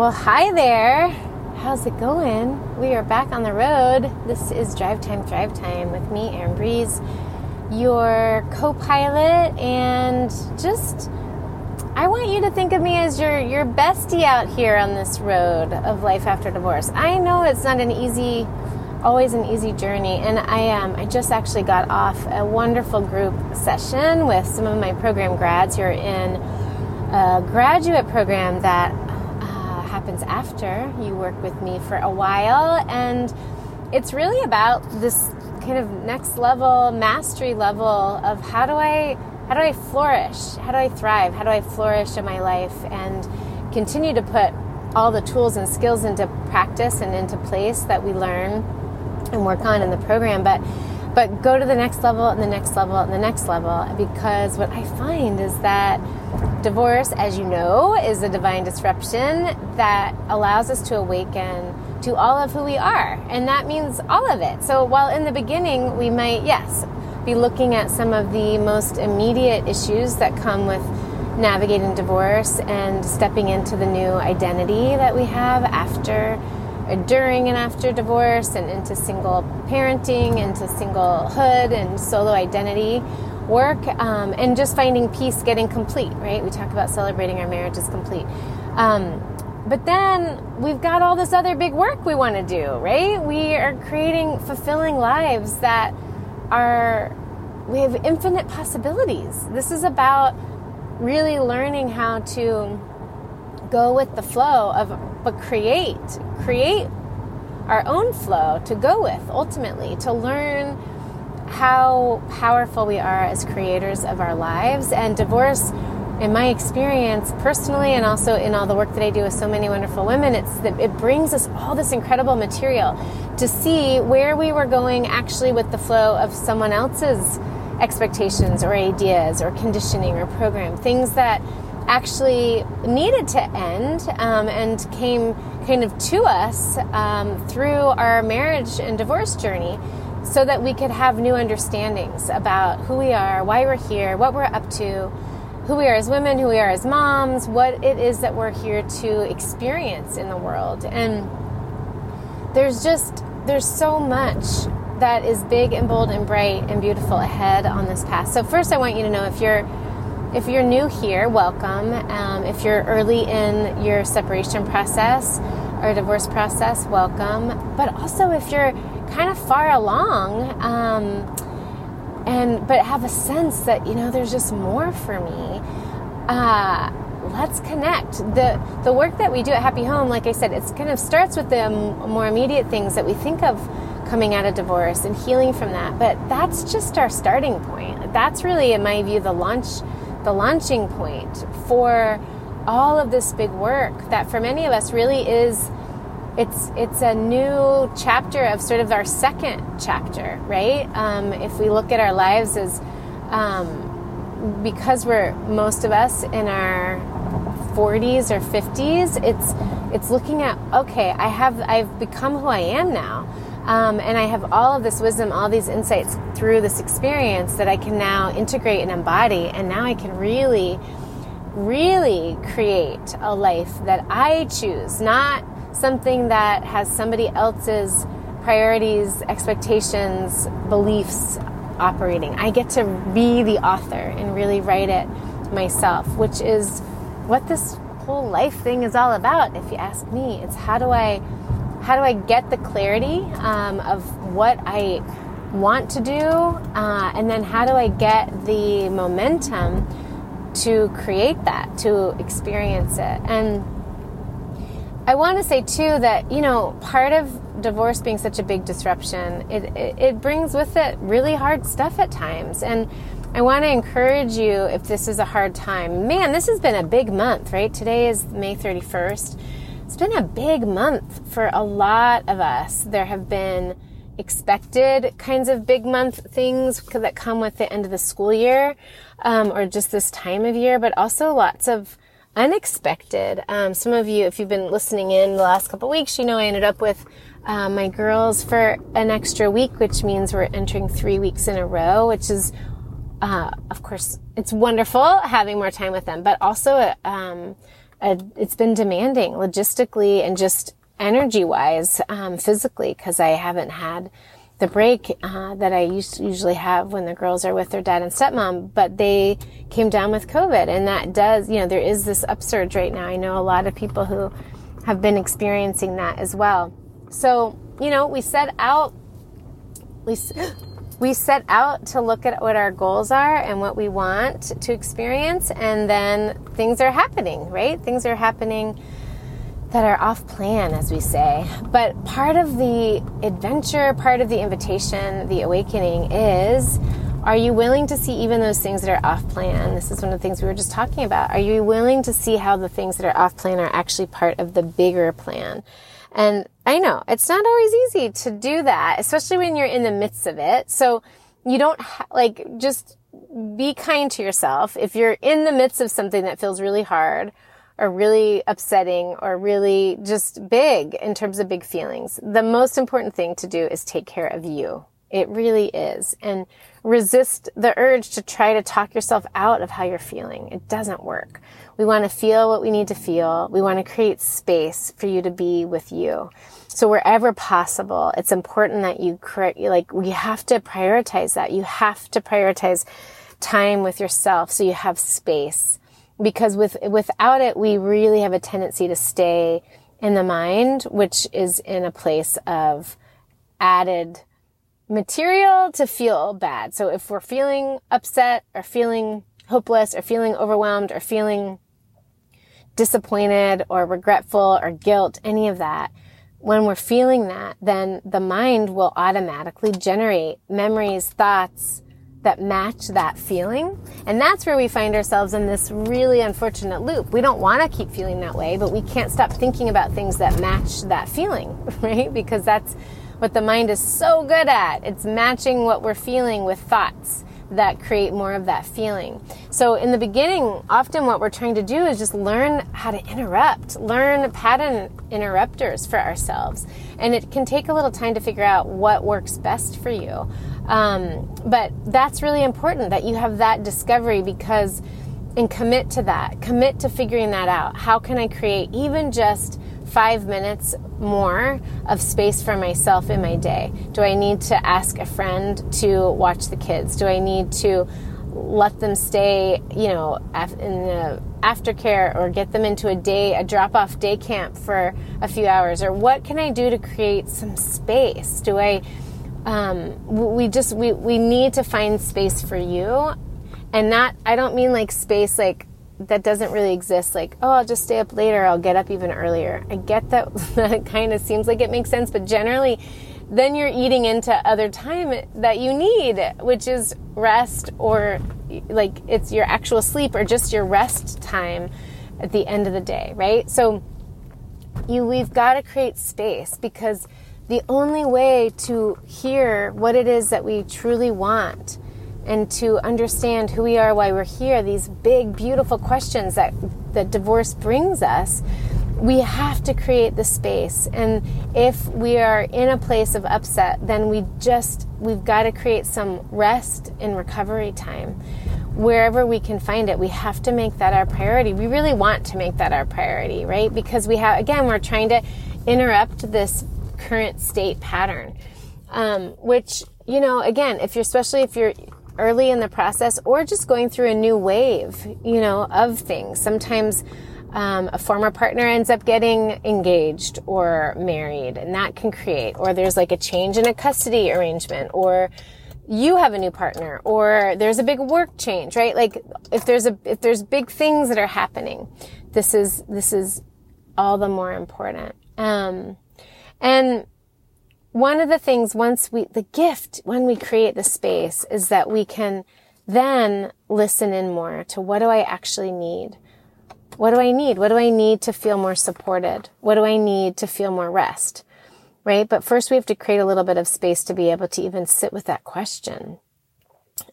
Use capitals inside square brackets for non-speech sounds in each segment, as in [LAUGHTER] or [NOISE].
Well, hi there. How's it going? We are back on the road. This is Drive Time, Drive Time with me, Erin Breeze, your co pilot, and just I want you to think of me as your, your bestie out here on this road of life after divorce. I know it's not an easy, always an easy journey, and I um, I just actually got off a wonderful group session with some of my program grads who are in a graduate program that happens after you work with me for a while. And it's really about this kind of next level mastery level of how do I how do I flourish? How do I thrive? How do I flourish in my life and continue to put all the tools and skills into practice and into place that we learn and work on in the program, but but go to the next level and the next level and the next level because what I find is that Divorce, as you know, is a divine disruption that allows us to awaken to all of who we are. And that means all of it. So while in the beginning we might, yes, be looking at some of the most immediate issues that come with navigating divorce and stepping into the new identity that we have after during and after divorce and into single parenting into singlehood and solo identity work um, and just finding peace getting complete, right? We talk about celebrating our marriage as complete. Um, but then we've got all this other big work we want to do, right? We are creating fulfilling lives that are, we have infinite possibilities. This is about really learning how to go with the flow of, but create, create our own flow to go with ultimately, to learn how powerful we are as creators of our lives. And divorce, in my experience personally, and also in all the work that I do with so many wonderful women, it's that it brings us all this incredible material to see where we were going actually with the flow of someone else's expectations or ideas or conditioning or program, things that actually needed to end um, and came kind of to us um, through our marriage and divorce journey so that we could have new understandings about who we are, why we're here, what we're up to, who we are as women, who we are as moms, what it is that we're here to experience in the world. And there's just, there's so much that is big and bold and bright and beautiful ahead on this path. So first I want you to know if you're if you're new here, welcome. Um, if you're early in your separation process or divorce process, welcome. But also if you're kind of far along um, and but have a sense that you know there's just more for me uh, let's connect the the work that we do at happy home like i said it's kind of starts with the more immediate things that we think of coming out of divorce and healing from that but that's just our starting point that's really in my view the launch the launching point for all of this big work that for many of us really is it's it's a new chapter of sort of our second chapter, right? Um, if we look at our lives as um, because we're most of us in our 40s or 50s, it's it's looking at okay, I have I've become who I am now. Um, and I have all of this wisdom, all these insights through this experience that I can now integrate and embody. And now I can really, really create a life that I choose, not something that has somebody else's priorities, expectations, beliefs operating. I get to be the author and really write it myself, which is what this whole life thing is all about. If you ask me, it's how do I how do I get the clarity um, of what I want to do, uh, and then how do I get the momentum to create that, to experience it, and I want to say too that you know part of divorce being such a big disruption, it, it, it brings with it really hard stuff at times, and I want to encourage you if this is a hard time. Man, this has been a big month, right? Today is May thirty first. It's been a big month for a lot of us. There have been expected kinds of big month things that come with the end of the school year um, or just this time of year, but also lots of unexpected. Um, some of you, if you've been listening in the last couple weeks, you know I ended up with uh, my girls for an extra week, which means we're entering three weeks in a row, which is, uh, of course, it's wonderful having more time with them, but also um, a it's been demanding logistically and just energy wise, um, physically, because I haven't had the break uh, that I used usually have when the girls are with their dad and stepmom, but they came down with COVID, and that does, you know, there is this upsurge right now. I know a lot of people who have been experiencing that as well. So, you know, we set out, we we set out to look at what our goals are and what we want to experience, and then things are happening, right? Things are happening that are off plan, as we say. But part of the adventure, part of the invitation, the awakening is are you willing to see even those things that are off plan? This is one of the things we were just talking about. Are you willing to see how the things that are off plan are actually part of the bigger plan? And I know it's not always easy to do that, especially when you're in the midst of it. So you don't ha- like just be kind to yourself. If you're in the midst of something that feels really hard or really upsetting or really just big in terms of big feelings, the most important thing to do is take care of you. It really is. And resist the urge to try to talk yourself out of how you're feeling. It doesn't work. We want to feel what we need to feel. We want to create space for you to be with you. So wherever possible, it's important that you create, like, we have to prioritize that. You have to prioritize time with yourself so you have space. Because with, without it, we really have a tendency to stay in the mind, which is in a place of added material to feel bad. So if we're feeling upset or feeling hopeless or feeling overwhelmed or feeling disappointed or regretful or guilt, any of that, when we're feeling that, then the mind will automatically generate memories, thoughts that match that feeling. And that's where we find ourselves in this really unfortunate loop. We don't want to keep feeling that way, but we can't stop thinking about things that match that feeling, [LAUGHS] right? Because that's what the mind is so good at. It's matching what we're feeling with thoughts that create more of that feeling. So in the beginning, often what we're trying to do is just learn how to interrupt, learn pattern interrupters for ourselves. And it can take a little time to figure out what works best for you. Um, but that's really important that you have that discovery because and commit to that. Commit to figuring that out. How can I create even just five minutes more of space for myself in my day? Do I need to ask a friend to watch the kids? Do I need to let them stay, you know, in the aftercare or get them into a day, a drop off day camp for a few hours? Or what can I do to create some space? Do I, um, we just, we, we need to find space for you. And not, I don't mean like space like that doesn't really exist like oh i'll just stay up later i'll get up even earlier. I get that [LAUGHS] that kind of seems like it makes sense but generally then you're eating into other time that you need which is rest or like it's your actual sleep or just your rest time at the end of the day right? So you we've got to create space because the only way to hear what it is that we truly want and to understand who we are, why we're here, these big, beautiful questions that, that divorce brings us, we have to create the space. And if we are in a place of upset, then we just, we've got to create some rest and recovery time. Wherever we can find it, we have to make that our priority. We really want to make that our priority, right? Because we have, again, we're trying to interrupt this current state pattern. Um, which, you know, again, if you're, especially if you're, early in the process or just going through a new wave, you know, of things. Sometimes um, a former partner ends up getting engaged or married, and that can create, or there's like a change in a custody arrangement, or you have a new partner, or there's a big work change, right? Like if there's a if there's big things that are happening, this is this is all the more important. Um, and one of the things once we, the gift when we create the space is that we can then listen in more to what do I actually need? What do I need? What do I need to feel more supported? What do I need to feel more rest? Right? But first we have to create a little bit of space to be able to even sit with that question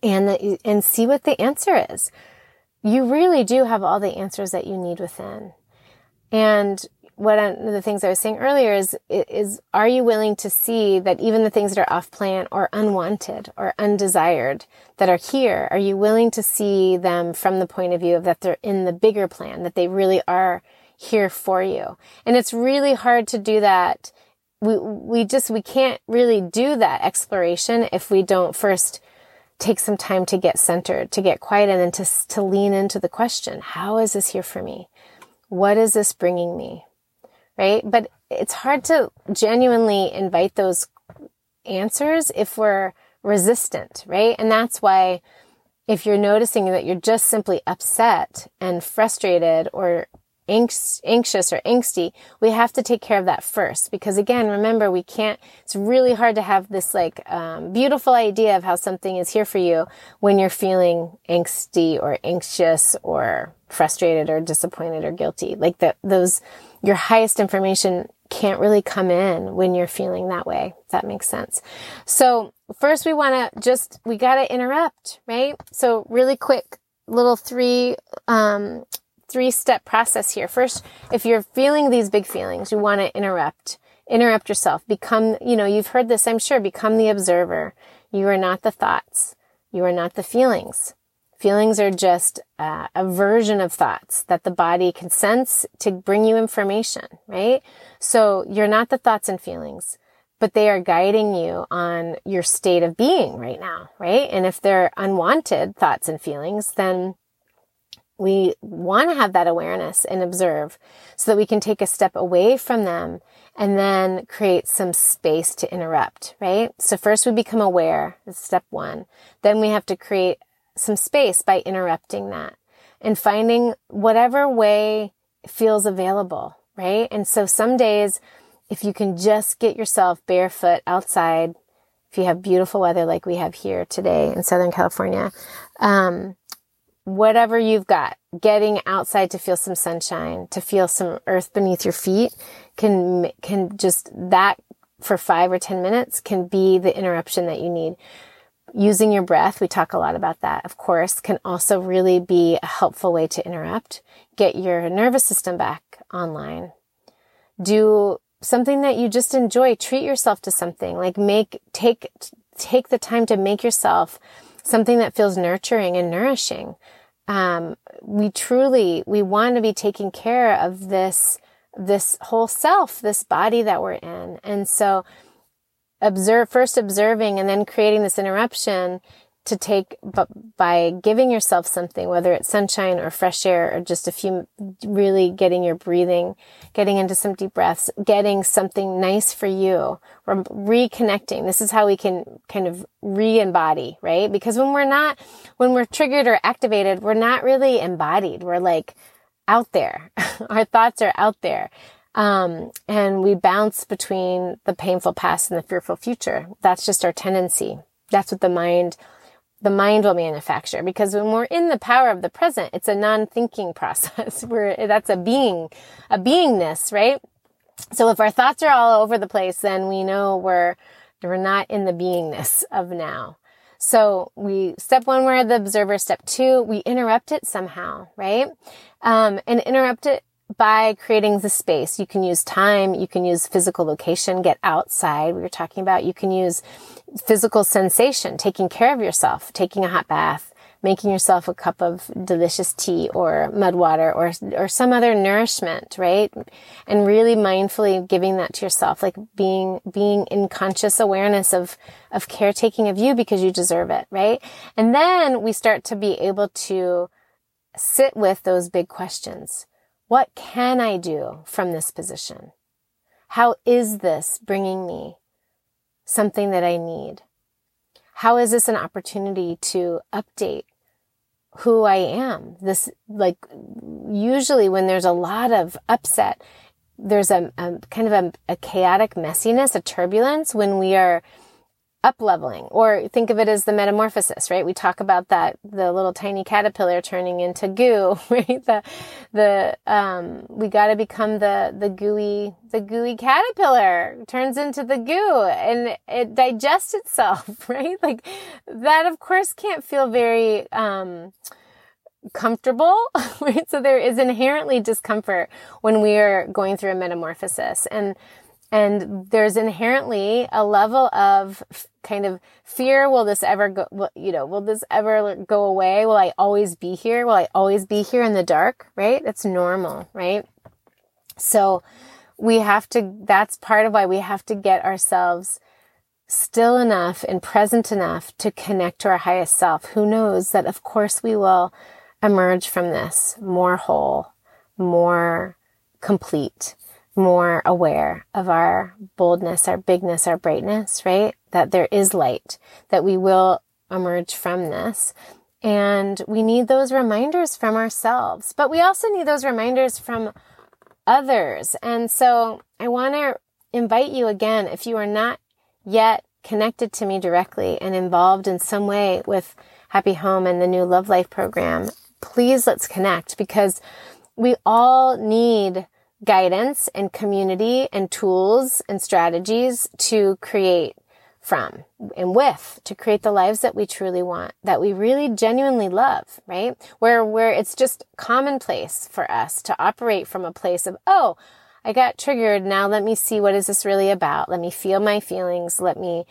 and the, and see what the answer is. You really do have all the answers that you need within. And what of the things I was saying earlier is, is are you willing to see that even the things that are off plan or unwanted or undesired that are here, are you willing to see them from the point of view of that they're in the bigger plan, that they really are here for you. And it's really hard to do that. We, we just, we can't really do that exploration if we don't first take some time to get centered, to get quiet and then to, to lean into the question. How is this here for me? What is this bringing me? Right. But it's hard to genuinely invite those answers if we're resistant, right? And that's why if you're noticing that you're just simply upset and frustrated or anxious or angsty, we have to take care of that first. Because again, remember, we can't, it's really hard to have this like, um, beautiful idea of how something is here for you when you're feeling angsty or anxious or frustrated or disappointed or guilty. Like that, those, your highest information can't really come in when you're feeling that way. If that makes sense. So first we want to just, we got to interrupt, right? So really quick, little three, um, three step process here. First, if you're feeling these big feelings, you want to interrupt, interrupt yourself. Become, you know, you've heard this, I'm sure, become the observer. You are not the thoughts. You are not the feelings. Feelings are just uh, a version of thoughts that the body can sense to bring you information, right? So you're not the thoughts and feelings, but they are guiding you on your state of being right now, right? And if they're unwanted thoughts and feelings, then we want to have that awareness and observe so that we can take a step away from them and then create some space to interrupt, right? So first we become aware, step one. Then we have to create some space by interrupting that and finding whatever way feels available, right? And so some days, if you can just get yourself barefoot outside, if you have beautiful weather like we have here today in Southern California, um, whatever you've got, getting outside to feel some sunshine, to feel some earth beneath your feet can, can just that for five or 10 minutes can be the interruption that you need using your breath, we talk a lot about that, of course, can also really be a helpful way to interrupt. Get your nervous system back online. Do something that you just enjoy. Treat yourself to something like make, take, take the time to make yourself something that feels nurturing and nourishing. Um, we truly, we want to be taking care of this, this whole self, this body that we're in. And so observe, first observing and then creating this interruption to take, but by giving yourself something, whether it's sunshine or fresh air or just a few, really getting your breathing, getting into some deep breaths, getting something nice for you, or reconnecting. This is how we can kind of re-embody, right? Because when we're not, when we're triggered or activated, we're not really embodied. We're like out there. [LAUGHS] Our thoughts are out there. Um, and we bounce between the painful past and the fearful future. That's just our tendency. That's what the mind, the mind will manufacture because when we're in the power of the present, it's a non-thinking process [LAUGHS] where that's a being, a beingness, right? So if our thoughts are all over the place, then we know we're, we're not in the beingness of now. So we, step one, we're the observer. Step two, we interrupt it somehow, right? Um, and interrupt it by creating the space. You can use time, you can use physical location, get outside. We were talking about you can use physical sensation, taking care of yourself, taking a hot bath, making yourself a cup of delicious tea or mud water or or some other nourishment, right? And really mindfully giving that to yourself, like being being in conscious awareness of of caretaking of you because you deserve it, right? And then we start to be able to sit with those big questions what can I do from this position? How is this bringing me something that I need? How is this an opportunity to update who I am? This, like, usually when there's a lot of upset, there's a, a kind of a, a chaotic messiness, a turbulence when we are up leveling or think of it as the metamorphosis, right? We talk about that, the little tiny caterpillar turning into goo, [LAUGHS] right? The, the, um, we got to become the, the gooey, the gooey caterpillar turns into the goo and it digests itself, [LAUGHS] right? Like that, of course, can't feel very, um, comfortable, [LAUGHS] right? So there is inherently discomfort when we are going through a metamorphosis and, and there's inherently a level of kind of fear. Will this ever go, you know, will this ever go away? Will I always be here? Will I always be here in the dark? Right? That's normal, right? So we have to, that's part of why we have to get ourselves still enough and present enough to connect to our highest self. Who knows that of course we will emerge from this more whole, more complete, more aware of our boldness, our bigness, our brightness, right? That there is light, that we will emerge from this. And we need those reminders from ourselves, but we also need those reminders from others. And so I want to invite you again, if you are not yet connected to me directly and involved in some way with Happy Home and the new Love Life program, please let's connect because we all need guidance and community and tools and strategies to create from and with to create the lives that we truly want, that we really genuinely love, right? Where, where it's just commonplace for us to operate from a place of, oh, I got triggered. Now let me see what is this really about? Let me feel my feelings. Let me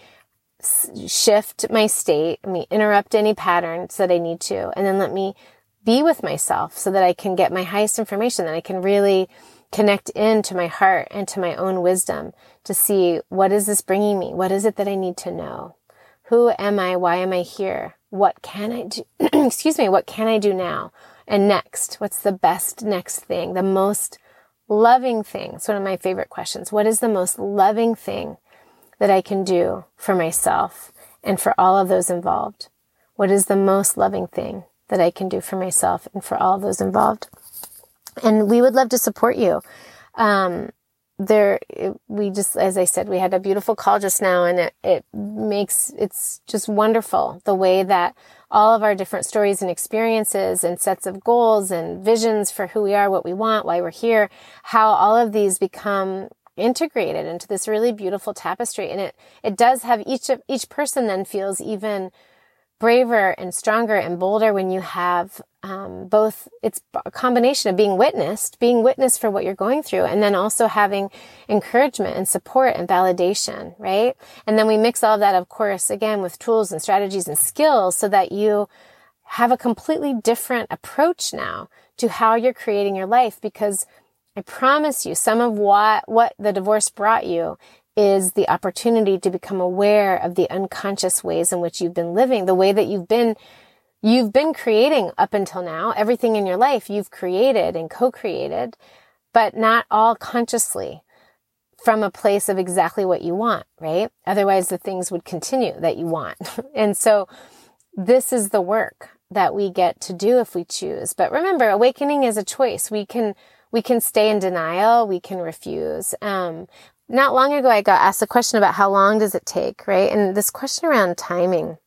shift my state. Let me interrupt any patterns that I need to. And then let me be with myself so that I can get my highest information, that I can really connect into my heart and to my own wisdom to see what is this bringing me? What is it that I need to know? Who am I? Why am I here? What can I do? [CLEARS THROAT] Excuse me. What can I do now? And next, what's the best next thing? The most loving thing. It's one of my favorite questions. What is the most loving thing that I can do for myself and for all of those involved? What is the most loving thing that I can do for myself and for all of those involved? And we would love to support you. Um, there, we just, as I said, we had a beautiful call just now and it, it makes, it's just wonderful the way that all of our different stories and experiences and sets of goals and visions for who we are, what we want, why we're here, how all of these become integrated into this really beautiful tapestry. And it, it does have each of, each person then feels even braver and stronger and bolder when you have um, both it's a combination of being witnessed being witnessed for what you're going through and then also having encouragement and support and validation right? And then we mix all of that of course again with tools and strategies and skills so that you have a completely different approach now to how you're creating your life because I promise you some of what what the divorce brought you is the opportunity to become aware of the unconscious ways in which you've been living, the way that you've been you've been creating up until now. Everything in your life you've created and co-created, but not all consciously from a place of exactly what you want, right? Otherwise the things would continue that you want. [LAUGHS] and so this is the work that we get to do if we choose. But remember, awakening is a choice. We can we can stay in denial. We can refuse. Um, not long ago, I got asked a question about how long does it take, right? And this question around timing,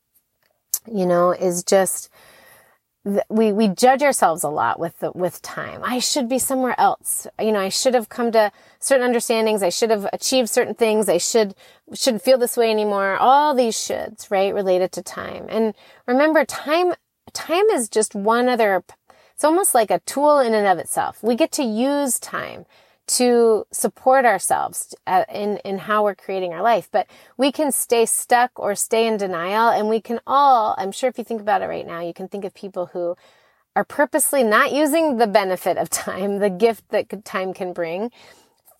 you know, is just, we, we judge ourselves a lot with the, with time. I should be somewhere else. You know, I should have come to certain understandings. I should have achieved certain things. I should, shouldn't feel this way anymore. All these shoulds, right? Related to time. And remember, time, time is just one other, it's almost like a tool in and of itself. We get to use time to support ourselves uh, in, in how we're creating our life. But we can stay stuck or stay in denial. And we can all, I'm sure if you think about it right now, you can think of people who are purposely not using the benefit of time, the gift that time can bring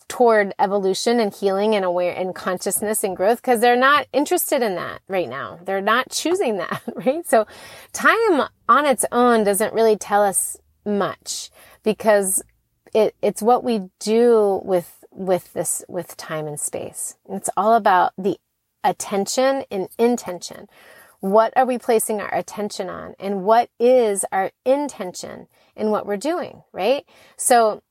toward evolution and healing and aware and consciousness and growth because they're not interested in that right now. They're not [LAUGHS] choosing that, right? So time on its own doesn't really tell us much because it, it's what we do with, with this, with time and space. It's all about the attention and intention. What are we placing our attention on? And what is our intention in what we're doing, right? So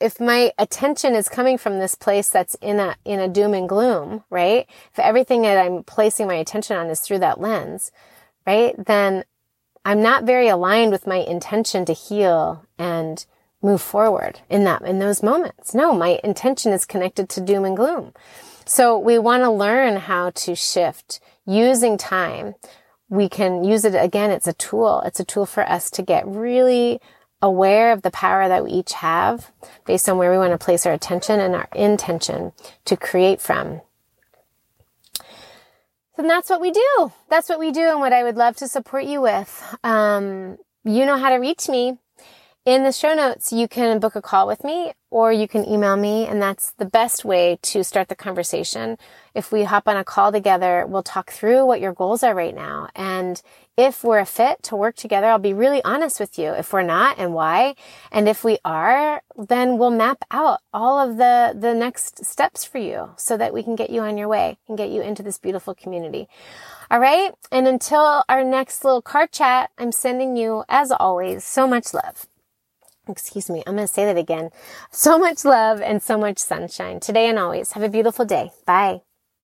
if my attention is coming from this place that's in a, in a doom and gloom, right? If everything that I'm placing my attention on is through that lens, right? Then I'm not very aligned with my intention to heal and move forward in that, in those moments. No, my intention is connected to doom and gloom. So we want to learn how to shift using time. We can use it again. It's a tool. It's a tool for us to get really aware of the power that we each have based on where we want to place our attention and our intention to create from. And that's what we do. That's what we do and what I would love to support you with. Um, you know how to reach me. In the show notes, you can book a call with me or you can email me, and that's the best way to start the conversation. If we hop on a call together, we'll talk through what your goals are right now. And if we're a fit to work together, I'll be really honest with you. If we're not and why, and if we are, then we'll map out all of the, the next steps for you so that we can get you on your way and get you into this beautiful community. All right. And until our next little car chat, I'm sending you, as always, so much love excuse me, I'm going to say that again. So much love and so much sunshine today and always. Have a beautiful day. Bye.